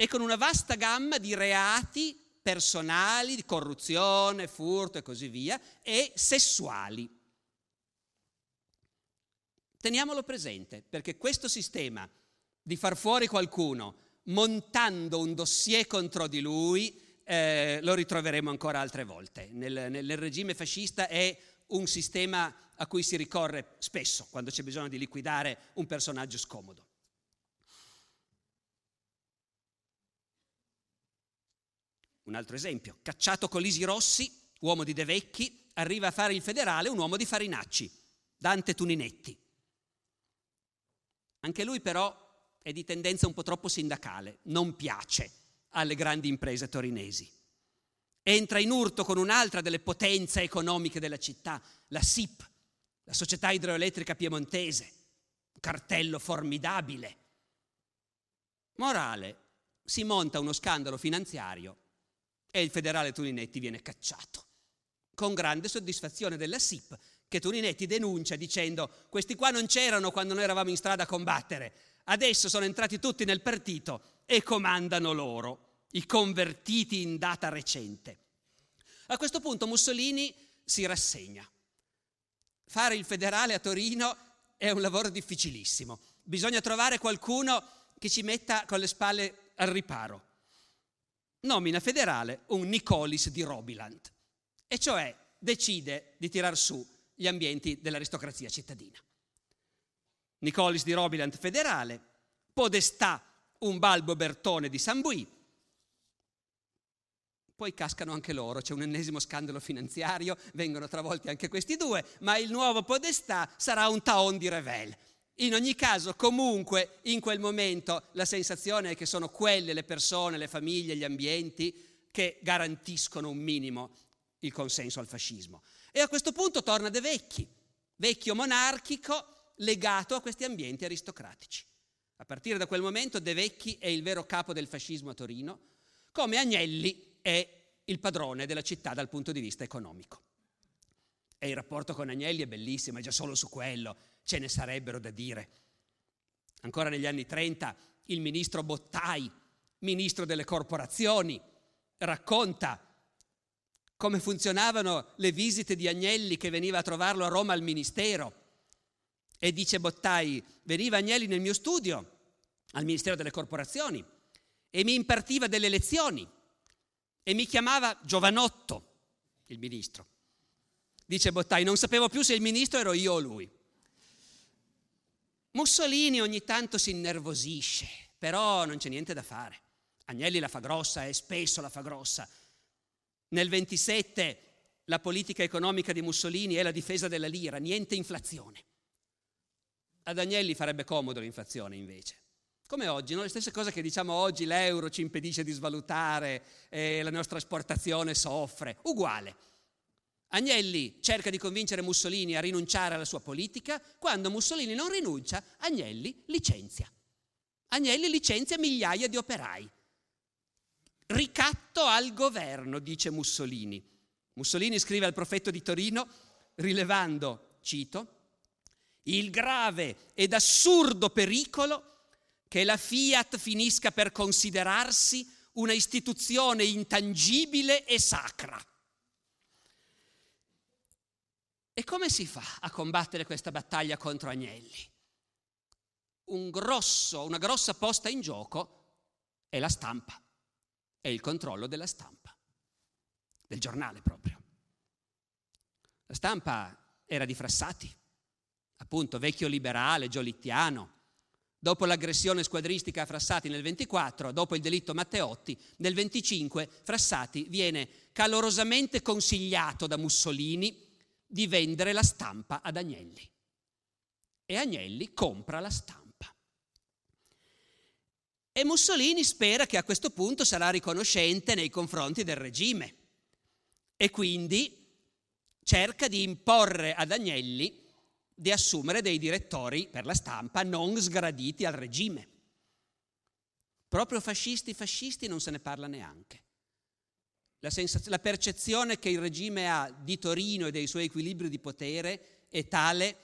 e con una vasta gamma di reati personali, di corruzione, furto e così via, e sessuali. Teniamolo presente, perché questo sistema di far fuori qualcuno montando un dossier contro di lui eh, lo ritroveremo ancora altre volte. Nel, nel regime fascista è un sistema a cui si ricorre spesso quando c'è bisogno di liquidare un personaggio scomodo. Un altro esempio, cacciato Colisi Rossi, uomo di De Vecchi, arriva a fare il federale un uomo di Farinacci, Dante Tuninetti. Anche lui però è di tendenza un po' troppo sindacale, non piace alle grandi imprese torinesi entra in urto con un'altra delle potenze economiche della città, la SIP, la Società Idroelettrica Piemontese, un cartello formidabile. Morale, si monta uno scandalo finanziario e il federale Tuninetti viene cacciato, con grande soddisfazione della SIP che Tuninetti denuncia dicendo questi qua non c'erano quando noi eravamo in strada a combattere, adesso sono entrati tutti nel partito e comandano loro i convertiti in data recente. A questo punto Mussolini si rassegna. Fare il federale a Torino è un lavoro difficilissimo. Bisogna trovare qualcuno che ci metta con le spalle al riparo. Nomina federale un Nicolis di Robiland, e cioè decide di tirar su gli ambienti dell'aristocrazia cittadina. Nicolis di Robiland federale, Podestà un Balbo Bertone di San Bui, poi cascano anche loro, c'è un ennesimo scandalo finanziario, vengono travolti anche questi due, ma il nuovo podestà sarà un taon di Revel. In ogni caso, comunque, in quel momento la sensazione è che sono quelle le persone, le famiglie, gli ambienti che garantiscono un minimo il consenso al fascismo. E a questo punto torna De Vecchi, vecchio monarchico legato a questi ambienti aristocratici. A partire da quel momento De Vecchi è il vero capo del fascismo a Torino, come Agnelli è il padrone della città dal punto di vista economico. E il rapporto con Agnelli è bellissimo, e già solo su quello ce ne sarebbero da dire. Ancora negli anni 30 il ministro Bottai, ministro delle corporazioni, racconta come funzionavano le visite di Agnelli che veniva a trovarlo a Roma al ministero. E dice Bottai, veniva Agnelli nel mio studio, al Ministero delle Corporazioni, e mi impartiva delle lezioni e mi chiamava Giovanotto, il ministro. Dice Bottai, non sapevo più se il ministro ero io o lui. Mussolini ogni tanto si innervosisce, però non c'è niente da fare. Agnelli la fa grossa e spesso la fa grossa. Nel 27 la politica economica di Mussolini è la difesa della lira, niente inflazione. Ad Agnelli farebbe comodo l'inflazione invece. Come oggi, no? le stesse cose che diciamo oggi, l'euro ci impedisce di svalutare, eh, la nostra esportazione soffre, uguale. Agnelli cerca di convincere Mussolini a rinunciare alla sua politica, quando Mussolini non rinuncia, Agnelli licenzia. Agnelli licenzia migliaia di operai. Ricatto al governo, dice Mussolini. Mussolini scrive al prefetto di Torino, rilevando, cito, il grave ed assurdo pericolo che la Fiat finisca per considerarsi una istituzione intangibile e sacra. E come si fa a combattere questa battaglia contro Agnelli? un grosso, una grossa posta in gioco è la stampa, è il controllo della stampa, del giornale proprio. La stampa era di Frassati, appunto vecchio liberale, giolittiano. Dopo l'aggressione squadristica a Frassati nel 24, dopo il delitto Matteotti, nel 25 Frassati viene calorosamente consigliato da Mussolini di vendere la stampa ad Agnelli. E Agnelli compra la stampa. E Mussolini spera che a questo punto sarà riconoscente nei confronti del regime e quindi cerca di imporre ad Agnelli di assumere dei direttori per la stampa non sgraditi al regime. Proprio fascisti fascisti non se ne parla neanche. La, sensaz- la percezione che il regime ha di Torino e dei suoi equilibri di potere è tale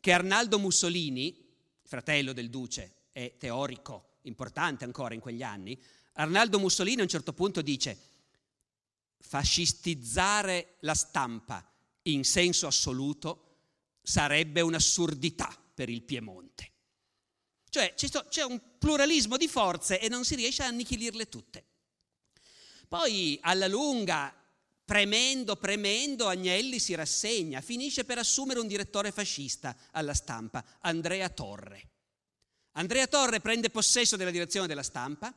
che Arnaldo Mussolini, fratello del duce e teorico importante ancora in quegli anni, Arnaldo Mussolini a un certo punto dice fascistizzare la stampa in senso assoluto sarebbe un'assurdità per il Piemonte. Cioè c'è un pluralismo di forze e non si riesce a annichilirle tutte. Poi alla lunga, premendo, premendo, Agnelli si rassegna, finisce per assumere un direttore fascista alla stampa, Andrea Torre. Andrea Torre prende possesso della direzione della stampa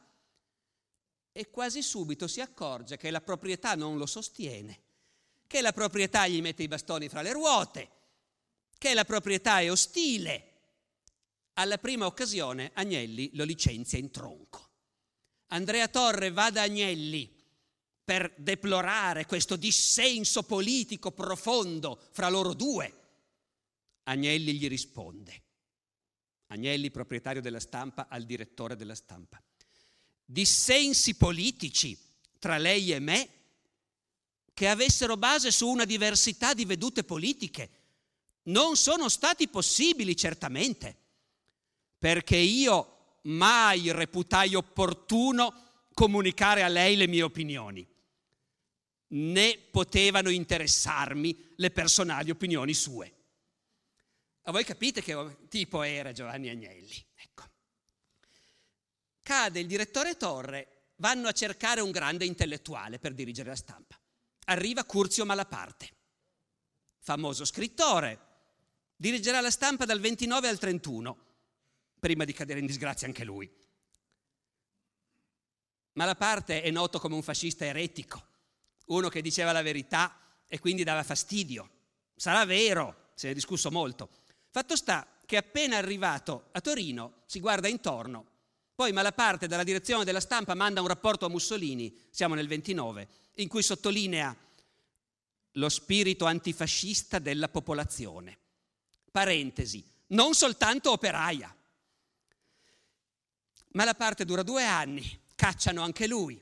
e quasi subito si accorge che la proprietà non lo sostiene, che la proprietà gli mette i bastoni fra le ruote, che la proprietà è ostile. Alla prima occasione Agnelli lo licenzia in tronco. Andrea Torre va da Agnelli per deplorare questo dissenso politico profondo fra loro due. Agnelli gli risponde. Agnelli, proprietario della stampa, al direttore della stampa. Dissensi politici tra lei e me che avessero base su una diversità di vedute politiche non sono stati possibili certamente, perché io mai reputai opportuno comunicare a lei le mie opinioni, né potevano interessarmi le personali opinioni sue. A voi capite che tipo era Giovanni Agnelli? Ecco. Cade il direttore Torre, vanno a cercare un grande intellettuale per dirigere la stampa. Arriva Curzio Malaparte, famoso scrittore, dirigerà la stampa dal 29 al 31, prima di cadere in disgrazia anche lui. Malaparte è noto come un fascista eretico, uno che diceva la verità e quindi dava fastidio. Sarà vero, se ne è discusso molto. Fatto sta che appena arrivato a Torino si guarda intorno, poi Malaparte dalla direzione della stampa manda un rapporto a Mussolini, siamo nel 29, in cui sottolinea lo spirito antifascista della popolazione. Parentesi, non soltanto operaia. Malaparte dura due anni, cacciano anche lui.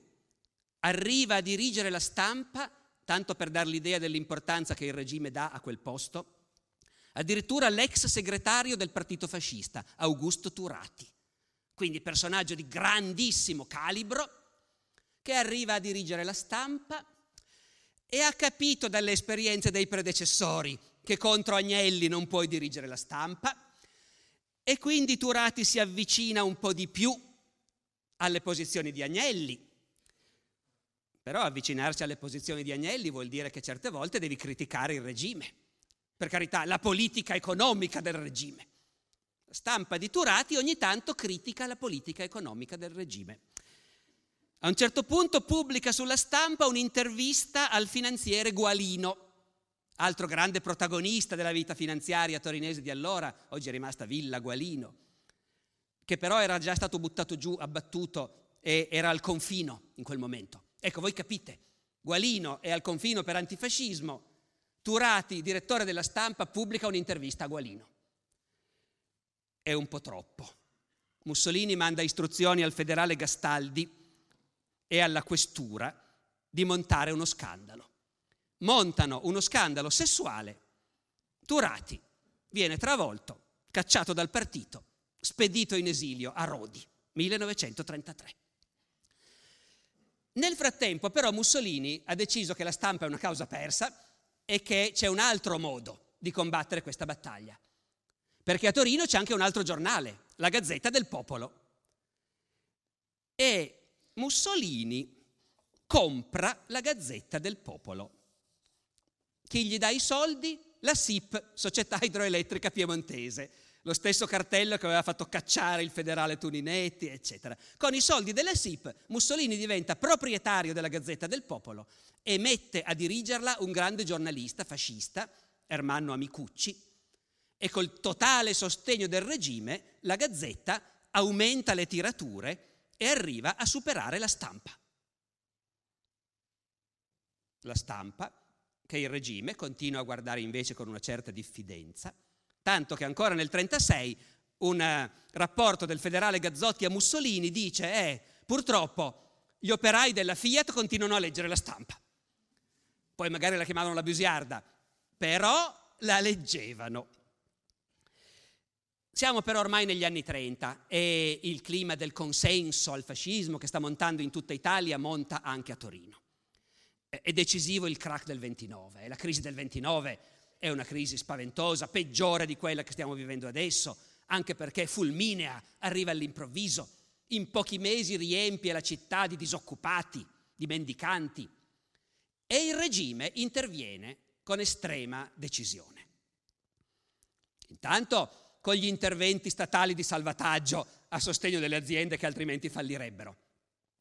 Arriva a dirigere la stampa, tanto per dar l'idea dell'importanza che il regime dà a quel posto, addirittura l'ex segretario del partito fascista, Augusto Turati. Quindi personaggio di grandissimo calibro che arriva a dirigere la stampa e ha capito dalle esperienze dei predecessori che contro Agnelli non puoi dirigere la stampa e quindi Turati si avvicina un po' di più alle posizioni di Agnelli. Però avvicinarsi alle posizioni di Agnelli vuol dire che certe volte devi criticare il regime. Per carità, la politica economica del regime. La stampa di Turati ogni tanto critica la politica economica del regime. A un certo punto pubblica sulla stampa un'intervista al finanziere Gualino, altro grande protagonista della vita finanziaria torinese di allora, oggi è rimasta Villa Gualino, che però era già stato buttato giù, abbattuto e era al confino in quel momento. Ecco, voi capite, Gualino è al confino per antifascismo, Turati, direttore della stampa, pubblica un'intervista a Gualino. È un po' troppo. Mussolini manda istruzioni al federale Gastaldi e alla questura di montare uno scandalo. Montano uno scandalo sessuale. Turati viene travolto, cacciato dal partito, spedito in esilio a Rodi, 1933. Nel frattempo però Mussolini ha deciso che la stampa è una causa persa e che c'è un altro modo di combattere questa battaglia. perché a Torino c'è anche un altro giornale, la Gazzetta del Popolo. E Mussolini compra la Gazzetta del Popolo. Chi gli dà i soldi? La SIP, Società Idroelettrica Piemontese, lo stesso cartello che aveva fatto cacciare il federale Tuninetti, eccetera. Con i soldi della SIP Mussolini diventa proprietario della Gazzetta del Popolo e mette a dirigerla un grande giornalista fascista, Ermanno Amicucci, e col totale sostegno del regime la Gazzetta aumenta le tirature e arriva a superare la stampa. La stampa, che il regime continua a guardare invece con una certa diffidenza, tanto che ancora nel 1936 un eh, rapporto del federale Gazzotti a Mussolini dice eh, purtroppo gli operai della Fiat continuano a leggere la stampa. Poi magari la chiamavano la busiarda, però la leggevano. Siamo però ormai negli anni 30 e il clima del consenso al fascismo che sta montando in tutta Italia monta anche a Torino. È decisivo il crack del 29 la crisi del 29 è una crisi spaventosa, peggiore di quella che stiamo vivendo adesso, anche perché fulminea, arriva all'improvviso, in pochi mesi riempie la città di disoccupati, di mendicanti e il regime interviene con estrema decisione. Intanto con gli interventi statali di salvataggio a sostegno delle aziende che altrimenti fallirebbero.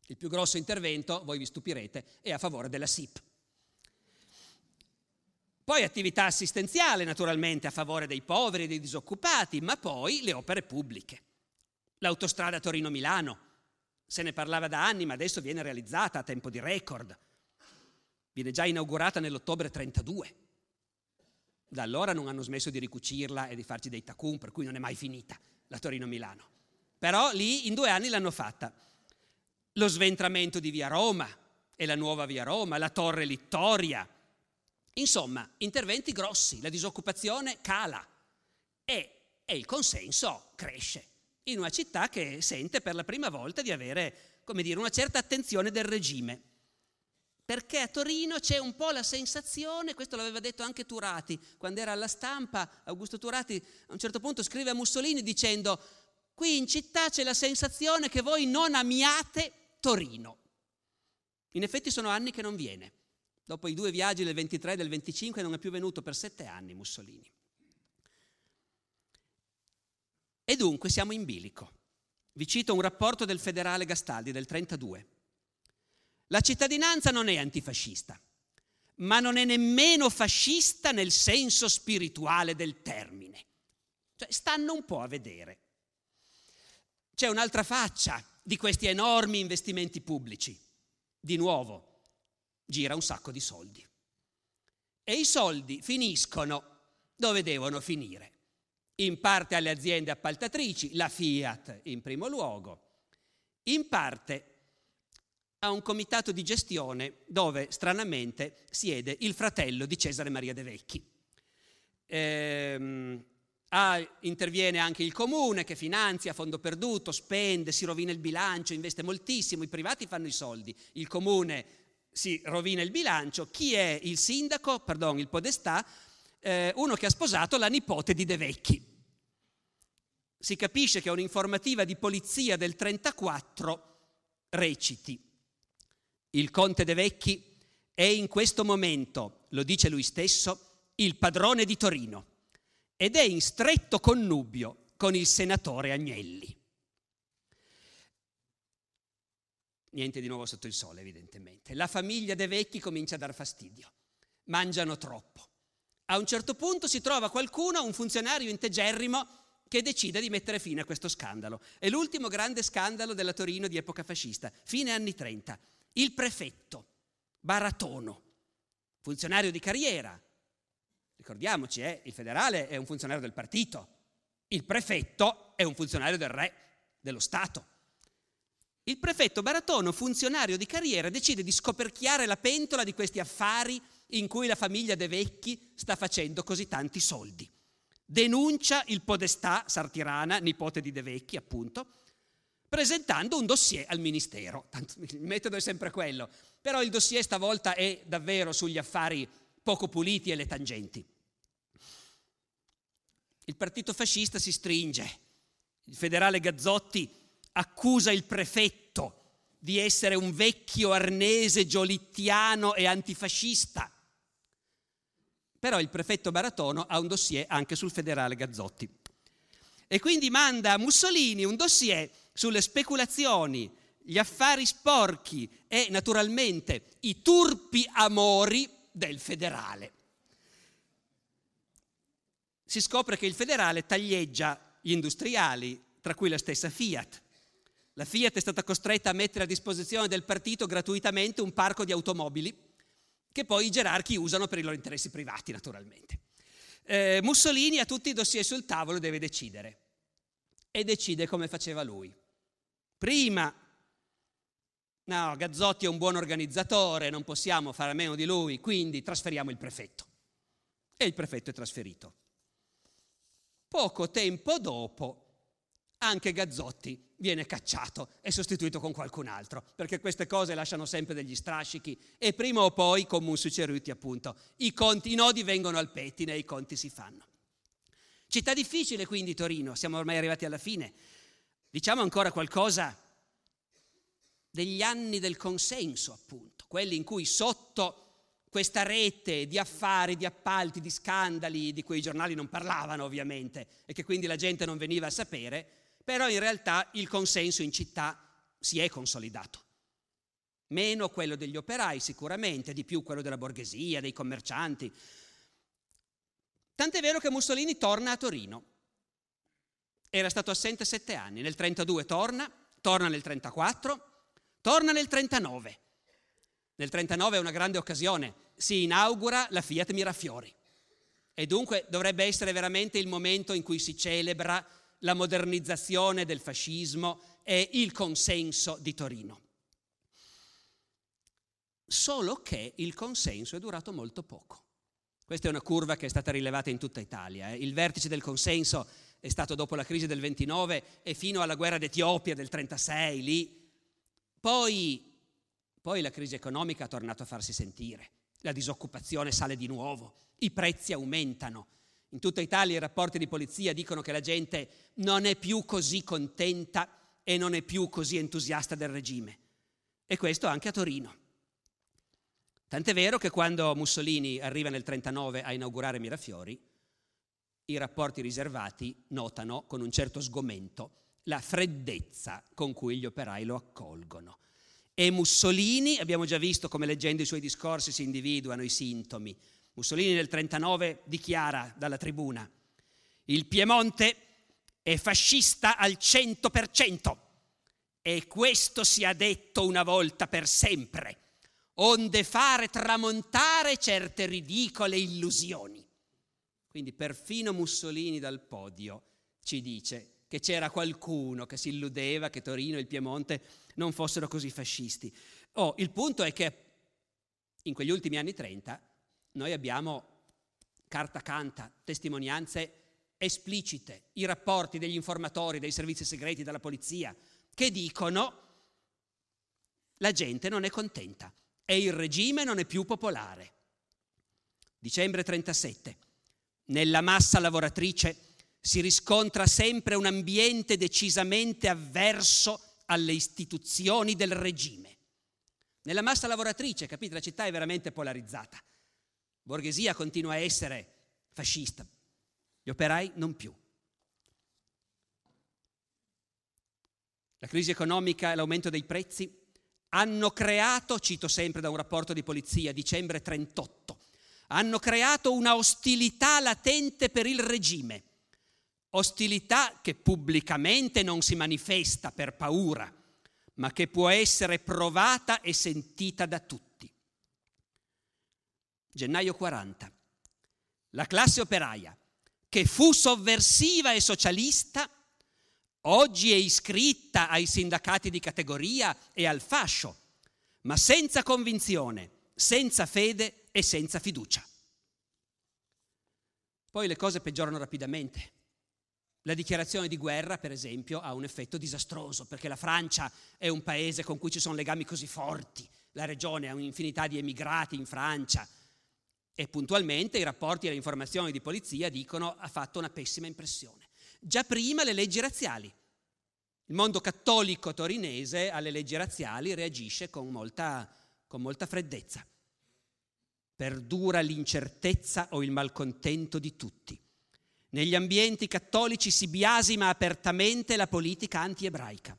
Il più grosso intervento, voi vi stupirete, è a favore della SIP. Poi attività assistenziale naturalmente a favore dei poveri e dei disoccupati, ma poi le opere pubbliche. L'autostrada Torino-Milano, se ne parlava da anni, ma adesso viene realizzata a tempo di record. Viene già inaugurata nell'ottobre 32. Da allora non hanno smesso di ricucirla e di farci dei tacun, per cui non è mai finita la Torino-Milano. Però lì in due anni l'hanno fatta. Lo sventramento di Via Roma e la nuova Via Roma, la Torre Littoria. Insomma, interventi grossi, la disoccupazione cala e, e il consenso cresce in una città che sente per la prima volta di avere, come dire, una certa attenzione del regime perché a Torino c'è un po' la sensazione, questo l'aveva detto anche Turati, quando era alla stampa, Augusto Turati a un certo punto scrive a Mussolini dicendo, qui in città c'è la sensazione che voi non amiate Torino. In effetti sono anni che non viene. Dopo i due viaggi del 23 e del 25 non è più venuto per sette anni Mussolini. E dunque siamo in bilico. Vi cito un rapporto del federale Gastaldi del 32. La cittadinanza non è antifascista, ma non è nemmeno fascista nel senso spirituale del termine. Cioè, stanno un po' a vedere. C'è un'altra faccia di questi enormi investimenti pubblici. Di nuovo, gira un sacco di soldi. E i soldi finiscono dove devono finire. In parte alle aziende appaltatrici, la Fiat in primo luogo, in parte a un comitato di gestione dove stranamente siede il fratello di Cesare Maria De Vecchi. Ehm, ah, interviene anche il comune che finanzia a fondo perduto, spende, si rovina il bilancio, investe moltissimo, i privati fanno i soldi, il comune si rovina il bilancio, chi è il sindaco, pardon, il podestà, eh, uno che ha sposato la nipote di De Vecchi. Si capisce che un'informativa di polizia del 34 reciti il conte De Vecchi è in questo momento, lo dice lui stesso, il padrone di Torino ed è in stretto connubio con il senatore Agnelli. Niente di nuovo sotto il sole, evidentemente. La famiglia De Vecchi comincia a dar fastidio. Mangiano troppo. A un certo punto si trova qualcuno, un funzionario integerrimo, che decide di mettere fine a questo scandalo. È l'ultimo grande scandalo della Torino di epoca fascista, fine anni 30. Il prefetto Baratono, funzionario di carriera, ricordiamoci, eh, il federale è un funzionario del partito, il prefetto è un funzionario del re, dello Stato. Il prefetto Baratono, funzionario di carriera, decide di scoperchiare la pentola di questi affari in cui la famiglia De Vecchi sta facendo così tanti soldi. Denuncia il podestà Sartirana, nipote di De Vecchi, appunto, presentando un dossier al Ministero. Tanto, <laughs> il metodo è sempre quello, però il dossier stavolta è davvero sugli affari poco puliti e le tangenti. Il partito fascista si stringe. Il federale Gazzotti accusa il prefetto di essere un vecchio arnese giolittiano e antifascista. Però il prefetto Baratono ha un dossier anche sul federale Gazzotti. E quindi manda a Mussolini un dossier sulle speculazioni, gli affari sporchi e naturalmente i turpi amori del federale. Si scopre che il federale taglieggia gli industriali, tra cui la stessa Fiat. La Fiat è stata costretta a mettere a disposizione del partito gratuitamente un parco di automobili che poi i gerarchi usano per i loro interessi privati, naturalmente. Eh, Mussolini ha tutti i dossier sul tavolo e deve decidere. E decide come faceva lui. Prima, no, Gazzotti è un buon organizzatore, non possiamo fare a meno di lui, quindi trasferiamo il prefetto. E il prefetto è trasferito. Poco tempo dopo anche Gazzotti viene cacciato e sostituito con qualcun altro, perché queste cose lasciano sempre degli strascichi e prima o poi, come un succeruti appunto, i, conti, i nodi vengono al pettine e i conti si fanno. Città difficile quindi Torino, siamo ormai arrivati alla fine. Diciamo ancora qualcosa degli anni del consenso, appunto, quelli in cui sotto questa rete di affari, di appalti, di scandali di cui i giornali non parlavano ovviamente e che quindi la gente non veniva a sapere, però in realtà il consenso in città si è consolidato. Meno quello degli operai sicuramente, di più quello della borghesia, dei commercianti. Tant'è vero che Mussolini torna a Torino. Era stato assente sette anni, nel 32 torna, torna nel 34, torna nel 39 nel 39 è una grande occasione, si inaugura la Fiat Mirafiori e dunque dovrebbe essere veramente il momento in cui si celebra la modernizzazione del fascismo e il consenso di Torino. Solo che il consenso è durato molto poco. Questa è una curva che è stata rilevata in tutta Italia. Eh. Il vertice del consenso è stato dopo la crisi del 29 e fino alla guerra d'Etiopia del 36 lì. Poi poi la crisi economica ha tornato a farsi sentire, la disoccupazione sale di nuovo, i prezzi aumentano. In tutta Italia i rapporti di polizia dicono che la gente non è più così contenta e non è più così entusiasta del regime. E questo anche a Torino. Tant'è vero che quando Mussolini arriva nel 1939 a inaugurare Mirafiori, i rapporti riservati notano con un certo sgomento la freddezza con cui gli operai lo accolgono. E Mussolini, abbiamo già visto come leggendo i suoi discorsi si individuano i sintomi. Mussolini nel 1939 dichiara dalla tribuna, il Piemonte è fascista al 100% e questo sia detto una volta per sempre, onde fare tramontare certe ridicole illusioni. Quindi perfino Mussolini dal podio ci dice che c'era qualcuno che si illudeva che Torino e il Piemonte non fossero così fascisti. Oh, il punto è che in quegli ultimi anni 30 noi abbiamo carta canta, testimonianze esplicite, i rapporti degli informatori, dei servizi segreti, della polizia, che dicono la gente non è contenta e il regime non è più popolare. Dicembre 37. Nella massa lavoratrice si riscontra sempre un ambiente decisamente avverso alle istituzioni del regime. Nella massa lavoratrice, capite, la città è veramente polarizzata. Borghesia continua a essere fascista, gli operai non più. La crisi economica e l'aumento dei prezzi hanno creato, cito sempre da un rapporto di polizia, dicembre 38, hanno creato una ostilità latente per il regime Ostilità che pubblicamente non si manifesta per paura, ma che può essere provata e sentita da tutti. Gennaio 40. La classe operaia, che fu sovversiva e socialista, oggi è iscritta ai sindacati di categoria e al fascio, ma senza convinzione, senza fede e senza fiducia. Poi le cose peggiorano rapidamente. La dichiarazione di guerra, per esempio, ha un effetto disastroso, perché la Francia è un paese con cui ci sono legami così forti, la regione ha un'infinità di emigrati in Francia. E puntualmente i rapporti e le informazioni di polizia dicono ha fatto una pessima impressione. Già prima le leggi razziali. Il mondo cattolico torinese alle leggi razziali reagisce con molta, con molta freddezza. Perdura l'incertezza o il malcontento di tutti. Negli ambienti cattolici si biasima apertamente la politica anti-ebraica.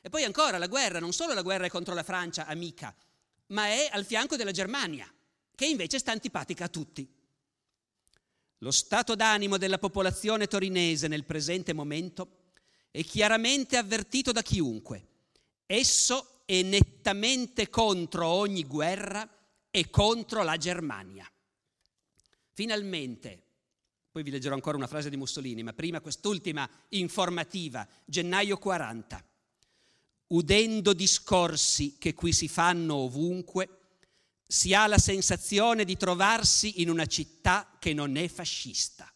E poi ancora la guerra, non solo la guerra è contro la Francia, amica, ma è al fianco della Germania, che invece sta antipatica a tutti. Lo stato d'animo della popolazione torinese nel presente momento è chiaramente avvertito da chiunque. Esso è nettamente contro ogni guerra e contro la Germania. Finalmente, poi vi leggerò ancora una frase di Mussolini, ma prima quest'ultima informativa, gennaio 40 udendo discorsi che qui si fanno ovunque, si ha la sensazione di trovarsi in una città che non è fascista.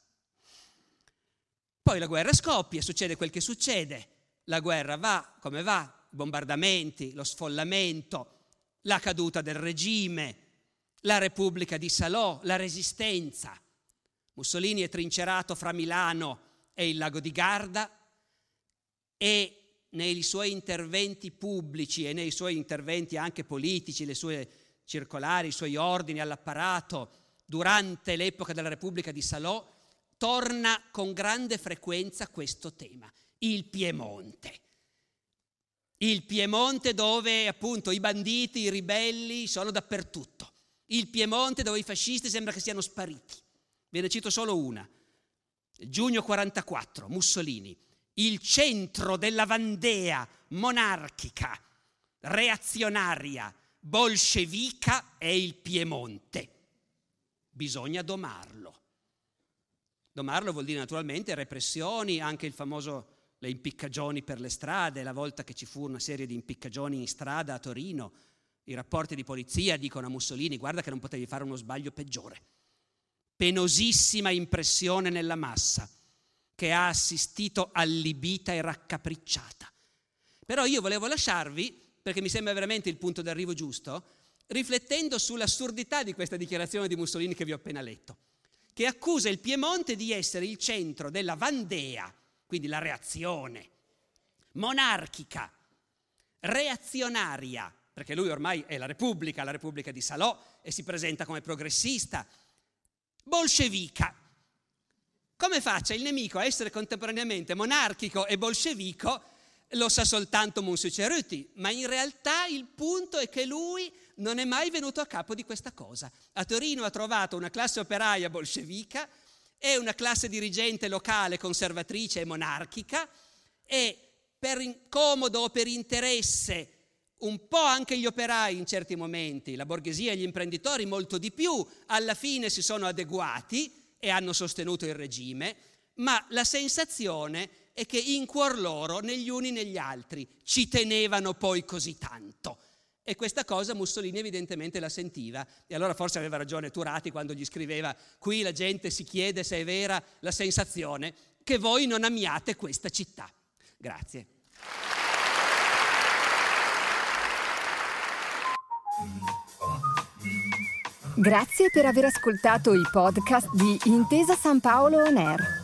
Poi la guerra scoppia, succede quel che succede, la guerra va come va, bombardamenti, lo sfollamento, la caduta del regime, la Repubblica di Salò, la resistenza. Mussolini è trincerato fra Milano e il lago di Garda e nei suoi interventi pubblici e nei suoi interventi anche politici, le sue circolari, i suoi ordini all'apparato durante l'epoca della Repubblica di Salò, torna con grande frequenza questo tema, il Piemonte. Il Piemonte dove appunto i banditi, i ribelli sono dappertutto. Il Piemonte dove i fascisti sembra che siano spariti. Ve ne cito solo una. Giugno 44, Mussolini il centro della Vandea monarchica, reazionaria, bolscevica è il Piemonte. Bisogna domarlo. Domarlo vuol dire naturalmente repressioni, anche il famoso le impiccagioni per le strade, la volta che ci fu una serie di impiccagioni in strada a Torino, i rapporti di polizia dicono a Mussolini guarda che non potevi fare uno sbaglio peggiore. Penosissima impressione nella massa che ha assistito allibita e raccapricciata. Però io volevo lasciarvi, perché mi sembra veramente il punto d'arrivo giusto, riflettendo sull'assurdità di questa dichiarazione di Mussolini che vi ho appena letto, che accusa il Piemonte di essere il centro della Vandea, quindi la reazione monarchica, reazionaria, perché lui ormai è la Repubblica, la Repubblica di Salò e si presenta come progressista, bolscevica, come faccia il nemico a essere contemporaneamente monarchico e bolscevico lo sa soltanto Monsieur Ceruti, ma in realtà il punto è che lui non è mai venuto a capo di questa cosa. A Torino ha trovato una classe operaia bolscevica e una classe dirigente locale conservatrice e monarchica e per comodo o per interesse un po' anche gli operai in certi momenti, la borghesia e gli imprenditori molto di più, alla fine si sono adeguati e hanno sostenuto il regime, ma la sensazione è che in cuor loro, negli uni negli altri, ci tenevano poi così tanto. E questa cosa Mussolini evidentemente la sentiva e allora forse aveva ragione Turati quando gli scriveva qui la gente si chiede se è vera la sensazione che voi non amiate questa città. Grazie. Grazie per aver ascoltato i podcast di Intesa San Paolo On Air.